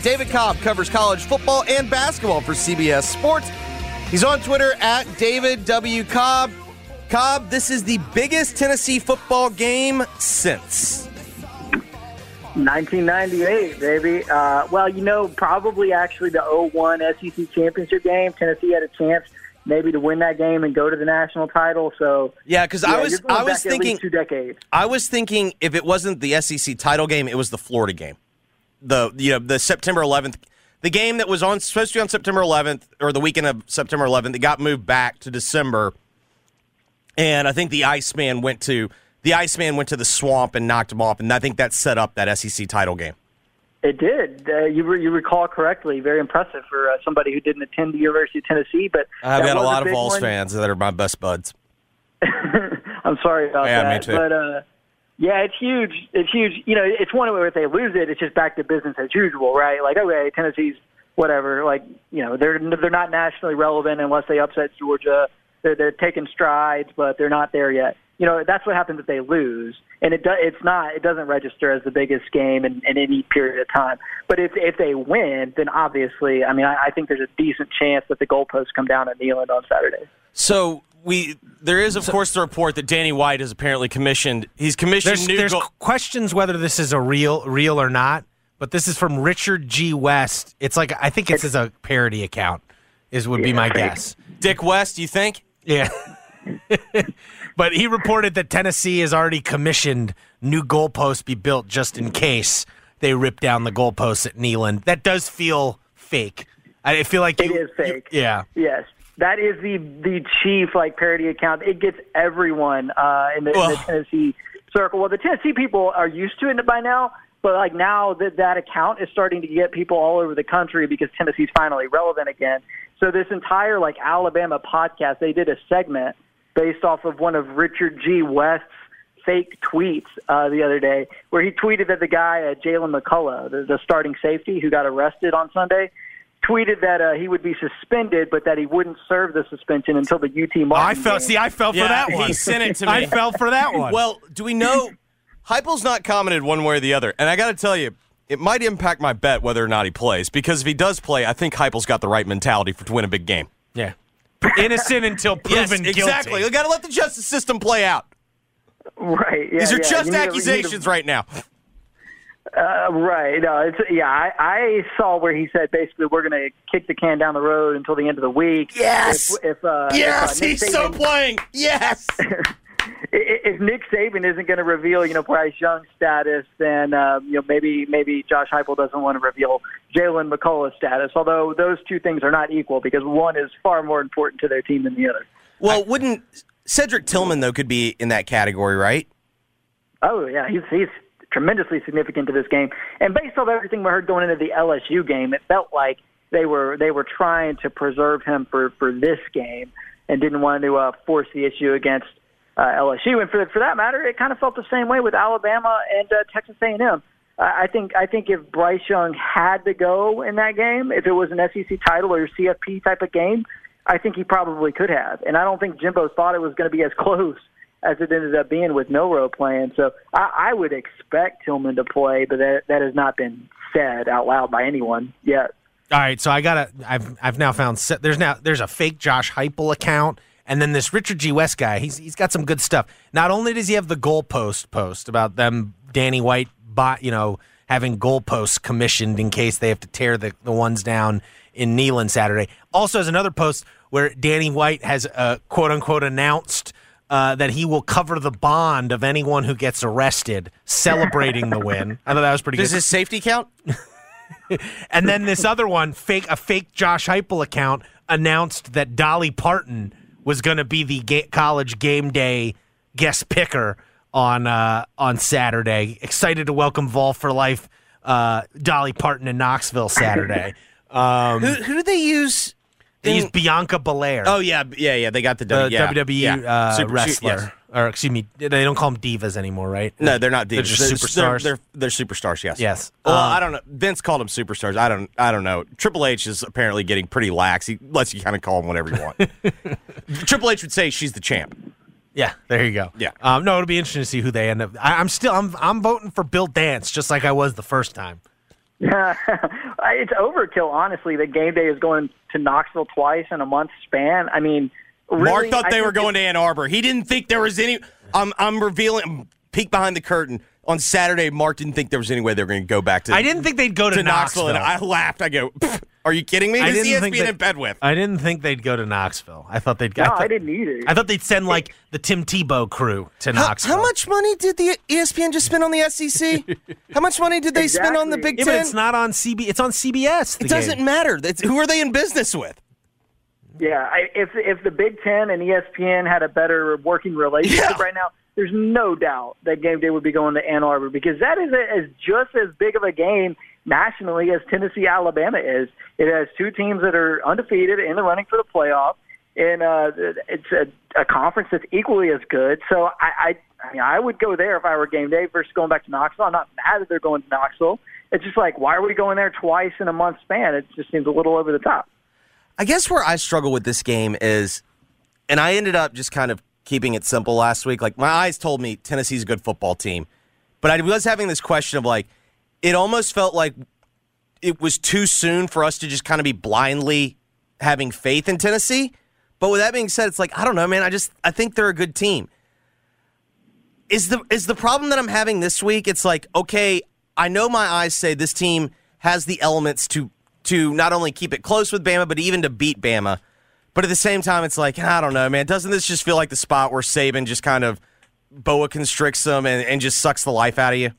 David Cobb covers college football and basketball for CBS Sports. He's on Twitter at David W. Cobb. Cobb, this is the biggest Tennessee football game since. 1998, baby. Uh, well, you know, probably actually the 01 SEC championship game. Tennessee had a chance maybe to win that game and go to the national title. So yeah, because yeah, I was I was thinking two decades. I was thinking if it wasn't the SEC title game, it was the Florida game. The you know the September 11th, the game that was on supposed to be on September 11th or the weekend of September 11th. It got moved back to December, and I think the Iceman went to the Iceman went to the swamp and knocked him off, and I think that set up that SEC title game. It did. Uh, you re- you recall correctly. Very impressive for uh, somebody who didn't attend the University of Tennessee. But I've got a lot a of Vols fans that are my best buds. I'm sorry about yeah, that. Me too. But uh, yeah, it's huge. It's huge. You know, it's one where if they lose it, it's just back to business as usual, right? Like, okay, Tennessee's whatever. Like, you know, they're they're not nationally relevant unless they upset Georgia. They're they're taking strides, but they're not there yet. You know, that's what happens if they lose, and it do, it's not. It doesn't register as the biggest game in, in any period of time. But if if they win, then obviously, I mean, I, I think there's a decent chance that the goalposts come down at Neyland on Saturday. So we there is of so, course the report that Danny White has apparently commissioned. He's commissioned there's, new. There's goal- questions whether this is a real real or not. But this is from Richard G. West. It's like I think it's, it's a parody account. Is would yeah, be my guess. Dick West, you think? Yeah. but he reported that Tennessee has already commissioned new goalposts be built just in case they rip down the goalposts at Neyland. That does feel fake. I feel like you, it is fake. You, yeah. Yes. That is the the chief like parody account. It gets everyone uh, in, the, in the Tennessee circle. Well, the Tennessee people are used to it by now, but like now that that account is starting to get people all over the country because Tennessee's finally relevant again. So this entire like Alabama podcast, they did a segment based off of one of Richard G. West's fake tweets uh, the other day, where he tweeted that the guy, uh, Jaylen McCollough, the, the starting safety who got arrested on Sunday, tweeted that uh, he would be suspended, but that he wouldn't serve the suspension until the UT Martin. I fell. Game. See, I fell for that one. He sent it to me. I fell for that one. Well, do we know? Heupel's not commented one way or the other, and I got to tell you, it might impact my bet whether or not he plays. Because if he does play, I think Heupel's got the right mentality for to win a big game. Yeah, innocent until proven yes, exactly. guilty. You got to let the justice system play out. Right. Yeah, These are yeah. just accusations to, you to, right now. Uh, right. No, it's yeah. I, I saw where he said basically we're going to kick the can down the road until the end of the week. Yes. If, if uh, yes, if, uh, he's Saban, so playing. Yes. if Nick Saban isn't going to reveal, you know, Bryce Young's status, then uh, you know maybe maybe Josh Heupel doesn't want to reveal Jaylen McCollough's status. Although those two things are not equal because one is far more important to their team than the other. Well, wouldn't Cedric Tillman though could be in that category, right? Oh yeah, he's he's tremendously significant to this game. And based off everything we heard going into the LSU game, it felt like they were they were trying to preserve him for for this game and didn't want to uh, force the issue against uh, LSU. And for for that matter, it kind of felt the same way with Alabama and uh, Texas A&M. I think I think if Bryce Young had to go in that game, if it was an SEC title or CFP type of game, I think he probably could have. And I don't think Jimbo thought it was going to be as close as it ended up being with Milroe playing. So I, I would expect Tillman to play, but that that has not been said out loud by anyone yet. All right, so I gotta. I've I've now found there's now there's a fake Josh Heupel account, and then this Richard G West guy. He's he's got some good stuff. Not only does he have the goalpost post about them, Danny White, bot, you know, having goalposts commissioned in case they have to tear the the ones down in Neyland Saturday. Also, has another post where Danny White has uh, quote unquote announced. Uh, that he will cover the bond of anyone who gets arrested, celebrating the win. I thought that was pretty Does good. his safety count? and then this other one, fake a fake Josh Heupel account announced that Dolly Parton was going to be the ga- college game day guest picker on uh, on Saturday. Excited to welcome Vol for Life, uh, Dolly Parton in Knoxville Saturday. Um, who, who did they use? Used Bianca Belair. Oh yeah, yeah, yeah. They got the, the w, yeah, WWE yeah. Uh, Super- wrestler, yes. or excuse me, they don't call them divas anymore, right? No, they're not divas. They're just superstars. They're, they're, they're superstars. Yes. Yes. Well, Uh, I don't know. Vince called them superstars. I don't. I don't know. Triple H is apparently getting pretty lax. He lets you kind of call him whatever you want. Triple H would say she's the champ. Yeah, there you go. Yeah. Um, no, it'll be interesting to see who they end up. I, I'm still I'm I'm voting for Bill Dance, just like I was the first time. it's overkill, honestly. The game day is going to Knoxville twice in a month span. I mean, really, Mark thought they think were going to Ann Arbor. He didn't think there was any. I'm. I'm revealing. Peek behind the curtain. On Saturday, Mark didn't think there was any way they were going to go back to. I didn't think they'd go to, to Knoxville, Knoxville. and I laughed. I go, "Pfft, "Are you kidding me? I Who's didn't think ESPN that- in bed with?" I didn't think they'd go to Knoxville. I thought they'd. No, I, thought, I didn't either. I thought they'd send like the Tim Tebow crew to How, Knoxville. how much money did the ESPN just spend on the SEC? how much money did they spend on the Big Yeah, Ten? but it's not on CB. It's on CBS. the it doesn't game. matter. That's, who are they in business with? Yeah, I, if if the Big Ten and ESPN had a better working relationship Yeah. right now, there's no doubt that game day would be going to Ann Arbor because that is a, is just as big of a game nationally as Tennessee Alabama is. It has two teams that are undefeated in the running for the playoff, and uh, it's a, a conference that's equally as good. So I, I I mean I would go there if I were game day versus going back to Knoxville. I'm not mad that they're going to Knoxville. It's just like why are we going there twice in a month span? It just seems a little over the top. I guess where I struggle with this game is, and I ended up just kind of keeping it simple last week. Like my eyes told me Tennessee's a good football team, but I was having this question of like, it almost felt like it was too soon for us to just kind of be blindly having faith in Tennessee. But with that being said, it's like I don't know, man. I just I think they're a good team. Is the is the problem that I'm having this week? It's like okay, I know my eyes say this team has the elements to to not only keep it close with Bama, but even to beat Bama. But at the same time, it's like I don't know, man. Doesn't this just feel like the spot where Saban just kind of boa constricts them and, and just sucks the life out of you?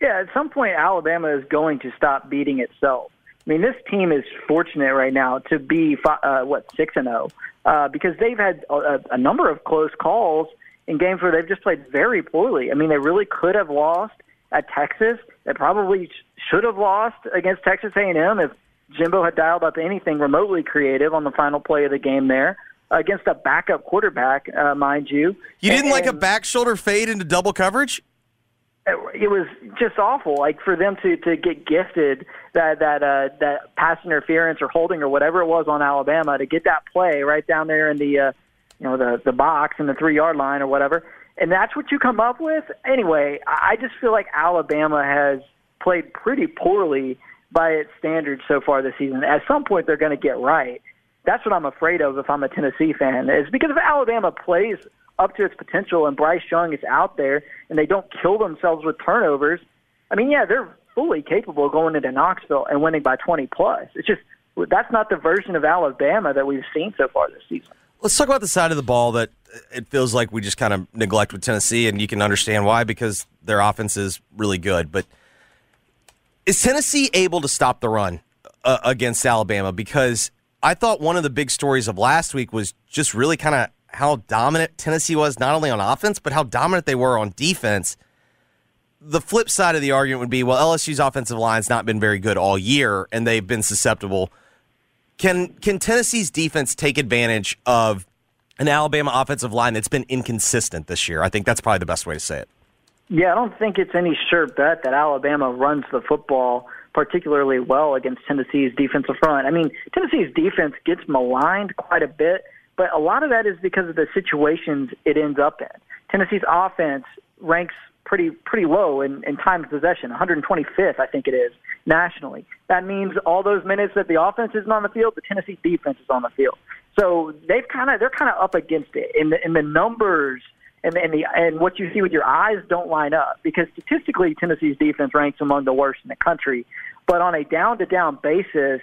Yeah, at some point, Alabama is going to stop beating itself. I mean, this team is fortunate right now to be uh, what six and zero uh, because they've had a, a number of close calls in games where they've just played very poorly. I mean, they really could have lost at Texas. They probably should have lost against Texas A&M if Jimbo had dialed up anything remotely creative on the final play of the game there against a backup quarterback, uh, mind you. You didn't like a back shoulder fade into double coverage? It was just awful. Like for them to to get gifted that that uh, that pass interference or holding or whatever it was on Alabama to get that play right down there in the uh, you know the the box in the three yard line or whatever, and that's what you come up with. Anyway, I just feel like Alabama has played pretty poorly by its standards so far this season. At some point, they're going to get right. That's what I'm afraid of if I'm a Tennessee fan. Is because if Alabama plays up to its potential and Bryce Young is out there and they don't kill themselves with turnovers, I mean, yeah, they're fully capable of going into Knoxville and winning by 20 plus. It's just that's not the version of Alabama that we've seen so far this season. Let's talk about the side of the ball that it feels like we just kind of neglect with Tennessee, and you can understand why because their offense is really good. But is Tennessee able to stop the run uh, against Alabama? Because I thought one of the big stories of last week was just really kind of how dominant Tennessee was, not only on offense, but how dominant they were on defense. The flip side of the argument would be well, LSU's offensive line's not been very good all year, and they've been susceptible. Can can Tennessee's defense take advantage of an Alabama offensive line that's been inconsistent this year. I think that's probably the best way to say it. Yeah, I don't think it's any sure bet that Alabama runs the football particularly well against Tennessee's defensive front. I mean, Tennessee's defense gets maligned quite a bit, but a lot of that is because of the situations it ends up in. Tennessee's offense ranks pretty pretty low in, in time of possession, 125th, I think it is, nationally. That means all those minutes that the offense isn't on the field, the Tennessee defense is on the field. So they've kind of they're kind of up against it, and the, and the numbers and and the and what you see with your eyes don't line up because statistically Tennessee's defense ranks among the worst in the country, but on a down to down basis,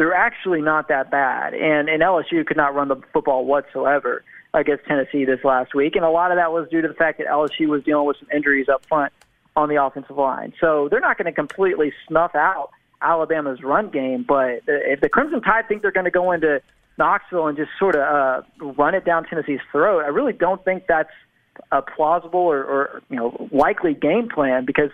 they're actually not that bad. And and LSU could not run the football whatsoever against Tennessee this last week, and a lot of that was due to the fact that LSU was dealing with some injuries up front on the offensive line. So they're not going to completely snuff out Alabama's run game, but if the Crimson Tide think they're going to go into Knoxville and just sort of uh, run it down Tennessee's throat, I really don't think that's a plausible or, or you know likely game plan because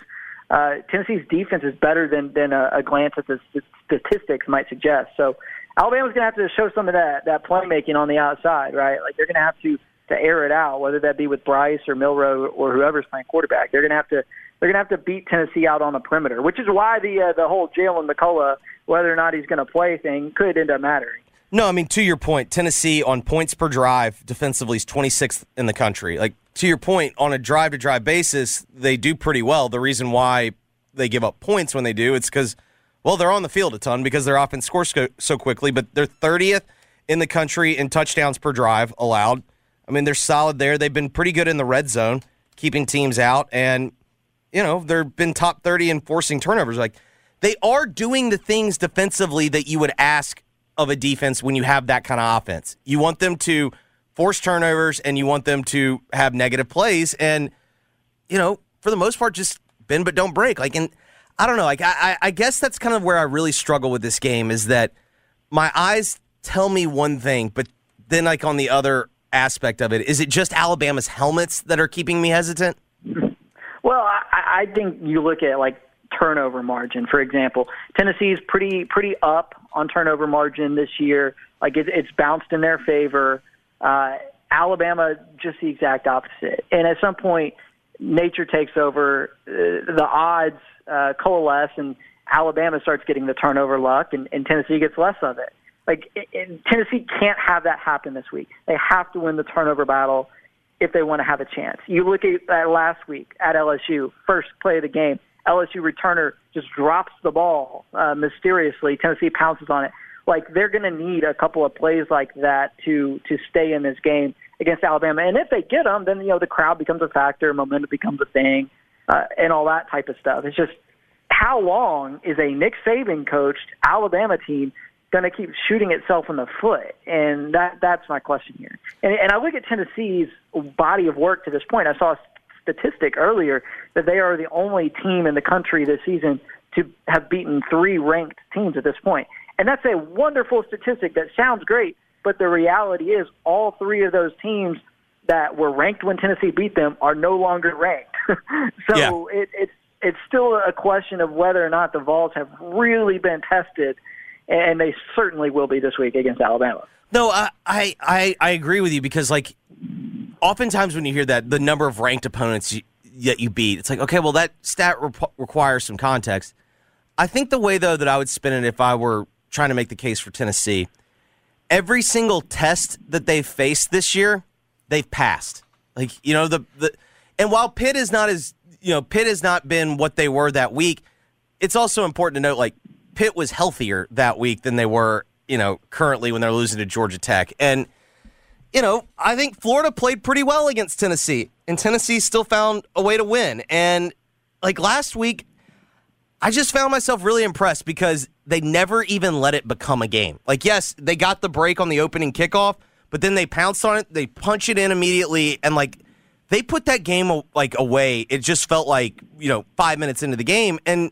uh, Tennessee's defense is better than than a, a glance at the statistics might suggest. So Alabama's going to have to show some of that that playmaking on the outside, right? Like they're going to have to to air it out, whether that be with Bryce or Milroe or whoever's playing quarterback. They're going to have to they're going to have to beat Tennessee out on the perimeter, which is why the uh, the whole Jaylen McCollough, whether or not he's going to play thing, could end up mattering. No, I mean to your point, Tennessee on points per drive defensively is 26th in the country. Like to your point, on a drive to drive basis, they do pretty well. The reason why they give up points when they do, it's because well, they're on the field a ton because their offense scores so quickly, but they're 30th in the country in touchdowns per drive allowed. I mean, they're solid there. They've been pretty good in the red zone, keeping teams out, and you know they've been top 30 in forcing turnovers. Like they are doing the things defensively that you would ask of a defense when you have that kind of offense. You want them to force turnovers and you want them to have negative plays. And, you know, for the most part, just bend but don't break. Like, and I don't know. Like, I, I guess that's kind of where I really struggle with this game is that my eyes tell me one thing, but then, like, on the other aspect of it, is it just Alabama's helmets that are keeping me hesitant? Well, I, I think you look at like turnover margin, for example. Tennessee's pretty pretty up on turnover margin this year. Like it, it's bounced in their favor. Uh, Alabama just the exact opposite. And at some point, nature takes over. Uh, the odds uh, coalesce, and Alabama starts getting the turnover luck, and, and Tennessee gets less of it. Like it, it, Tennessee can't have that happen this week. They have to win the turnover battle if they want to have a chance. You look at, at last week at LSU, first play of the game. LSU returner just drops the ball uh, mysteriously. Tennessee pounces on it. Like they're going to need a couple of plays like that to to stay in this game against Alabama. And if they get them, then you know the crowd becomes a factor, momentum becomes a thing, uh, and all that type of stuff. It's just how long is a Nick Saban coached Alabama team going to keep shooting itself in the foot? And that that's my question here. And, and I look at Tennessee's body of work to this point. I saw a statistic earlier that they are the only team in the country this season to have beaten three ranked teams at this point. And that's a wonderful statistic that sounds great, but the reality is all three of those teams that were ranked when Tennessee beat them are no longer ranked. so yeah. it, it's it's still a question of whether or not the Vols have really been tested, and they certainly will be this week against Alabama. No, I I I agree with you because like oftentimes when you hear that the number of ranked opponents you, that you beat, it's like okay, well that stat re- requires some context. I think the way though that I would spin it if I were trying to make the case for Tennessee, every single test that they've faced this year, they've passed. Like you know the the, and while Pitt is not as you know Pitt has not been what they were that week, it's also important to note like Pitt was healthier that week than they were you know currently when they're losing to Georgia Tech and you know, I think Florida played pretty well against Tennessee, and Tennessee still found a way to win. And like last week, I just found myself really impressed because they never even let it become a game. Like, yes, they got the break on the opening kickoff, but then they pounced on it, they punch it in immediately, and like they put that game like away. It just felt like you know five minutes into the game, and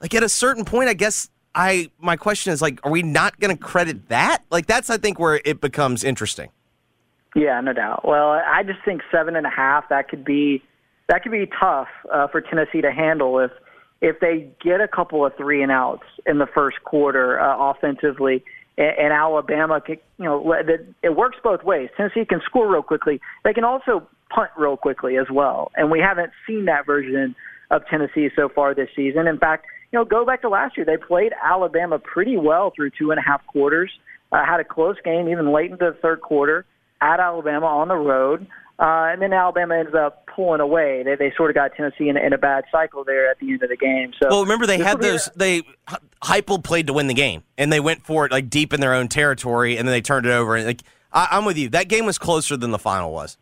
like at a certain point, I guess I my question is like, are we not going to credit that? Like that's I think where it becomes interesting. Yeah, no doubt. Well, I just think seven and a half that could be that could be tough uh, for Tennessee to handle if if they get a couple of three and outs in the first quarter uh, offensively, and, and Alabama, can, you know, it works both ways. Tennessee can score real quickly. They can also punt real quickly as well, and we haven't seen that version of Tennessee so far this season. In fact, you know, go back to last year, they played Alabama pretty well through two and a half quarters. Uh, had a close game even late into the third quarter at Alabama on the road. Uh, and then Alabama ends up pulling away. They they sort of got Tennessee in, in a bad cycle there at the end of the game. So well, remember they had those. They Heupel played to win the game, and they went for it like deep in their own territory, and then they turned it over. And like I, I'm with you, that game was closer than the final was.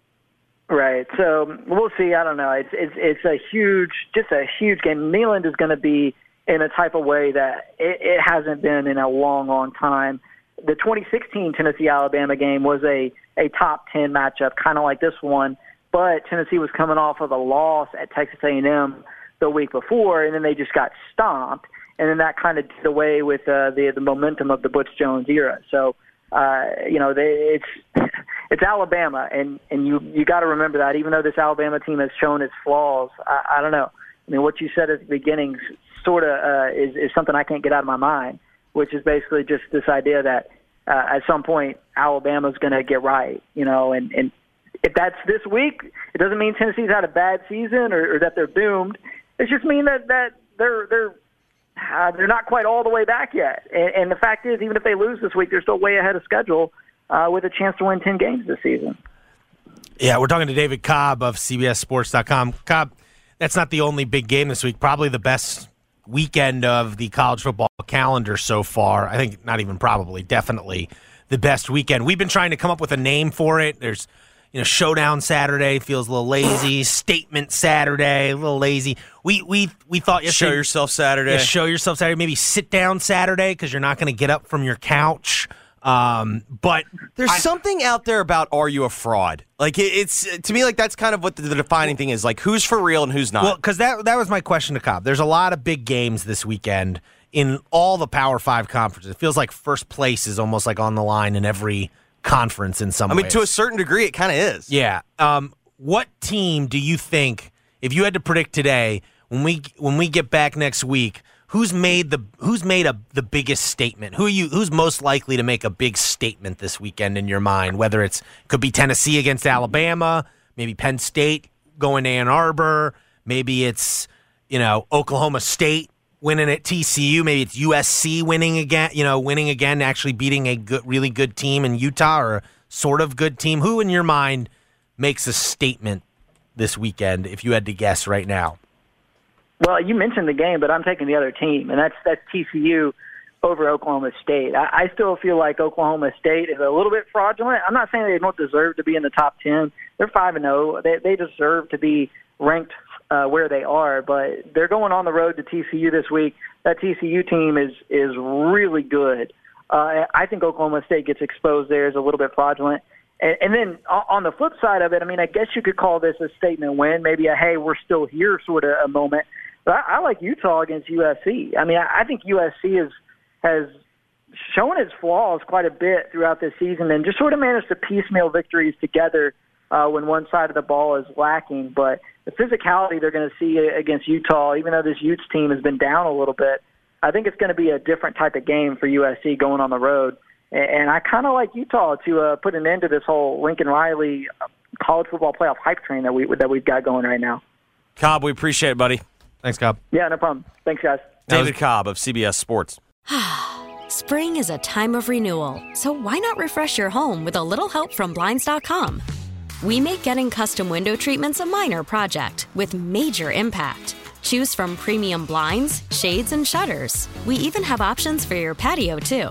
Right. So we'll see. I don't know. It's it's it's a huge, just a huge game. Neyland is going to be in a type of way that it, it hasn't been in a long, long time. The 2016 Tennessee Alabama game was a a top 10 matchup, kind of like this one. But Tennessee was coming off of a loss at Texas A&M the week before, and then they just got stomped, and then that kind of did away with uh, the the momentum of the Butch Jones era. So, uh, you know, they, it's it's Alabama, and and you you got to remember that. Even though this Alabama team has shown its flaws, I, I don't know. I mean, what you said at the beginning sort of uh, is is something I can't get out of my mind, which is basically just this idea that uh, at some point Alabama's going to get right, you know, and and if that's this week, it doesn't mean Tennessee's had a bad season or, or that they're doomed. It just means that that they're they're uh, they're not quite all the way back yet. And, and the fact is, even if they lose this week, they're still way ahead of schedule uh, with a chance to win ten games this season. Yeah, we're talking to David Cobb of CBSSports.com. Cobb, that's not the only big game this week. Probably the best weekend of the college football calendar so far. I think not even probably, definitely the best weekend. We've been trying to come up with a name for it. There's you know, Showdown Saturday feels a little lazy. Statement Saturday, a little lazy. We we we thought yesterday. Show yourself Saturday. Yeah, show yourself Saturday. Maybe sit down Saturday because you're not going to get up from your couch. Um, but there's I, something out there about are you a fraud? Like it, it's to me like that's kind of what the, the defining thing is. Like who's for real and who's not. Well, because that that was my question to Cobb. There's a lot of big games this weekend in all the Power Five conferences. It feels like first place is almost like on the line in every conference in some. I mean, to a certain degree, it kind of is. Yeah. Um, what team do you think, if you had to predict today, when we when we get back next week? Who's made the who's made a the biggest statement? Who are you who's most likely to make a big statement this weekend in your mind? Whether it's could be Tennessee against Alabama, maybe Penn State going to Ann Arbor, maybe it's you know Oklahoma State winning at TCU, maybe it's USC winning again, you know, winning again, actually beating a good, really good team in Utah or a sort of good team. Who in your mind makes a statement this weekend if you had to guess right now? Well, you mentioned the game, but I'm taking the other team, and that's that's TCU over Oklahoma State. I, I still feel like Oklahoma State is a little bit fraudulent. I'm not saying they don't deserve to be in the top ten. They're five and zero. Oh. They they deserve to be ranked uh, where they are, but they're going on the road to TCU this week. That TCU team is is really good. Uh, I think Oklahoma State gets exposed there as a little bit fraudulent. And, and then on the flip side of it, I mean, I guess you could call this a statement win, maybe a hey, we're still here sort of a moment. But I, I like Utah against USC. I mean, I, I think USC is has shown its flaws quite a bit throughout this season, and just sort of managed to piecemeal victories together uh, when one side of the ball is lacking. But the physicality they're going to see against Utah, even though this Utes team has been down a little bit, I think it's going to be a different type of game for USC going on the road. And I kind of like Utah to uh, put an end to this whole Lincoln Riley uh, college football playoff hype train that we that we've got going right now. Cobb, we appreciate it, buddy. Thanks, Cobb. Yeah, no problem. Thanks, guys. David Cobb of CBS Sports. Spring is a time of renewal, so why not refresh your home with a little help from Blinds.com? We make getting custom window treatments a minor project with major impact. Choose from premium blinds, shades, and shutters. We even have options for your patio, too.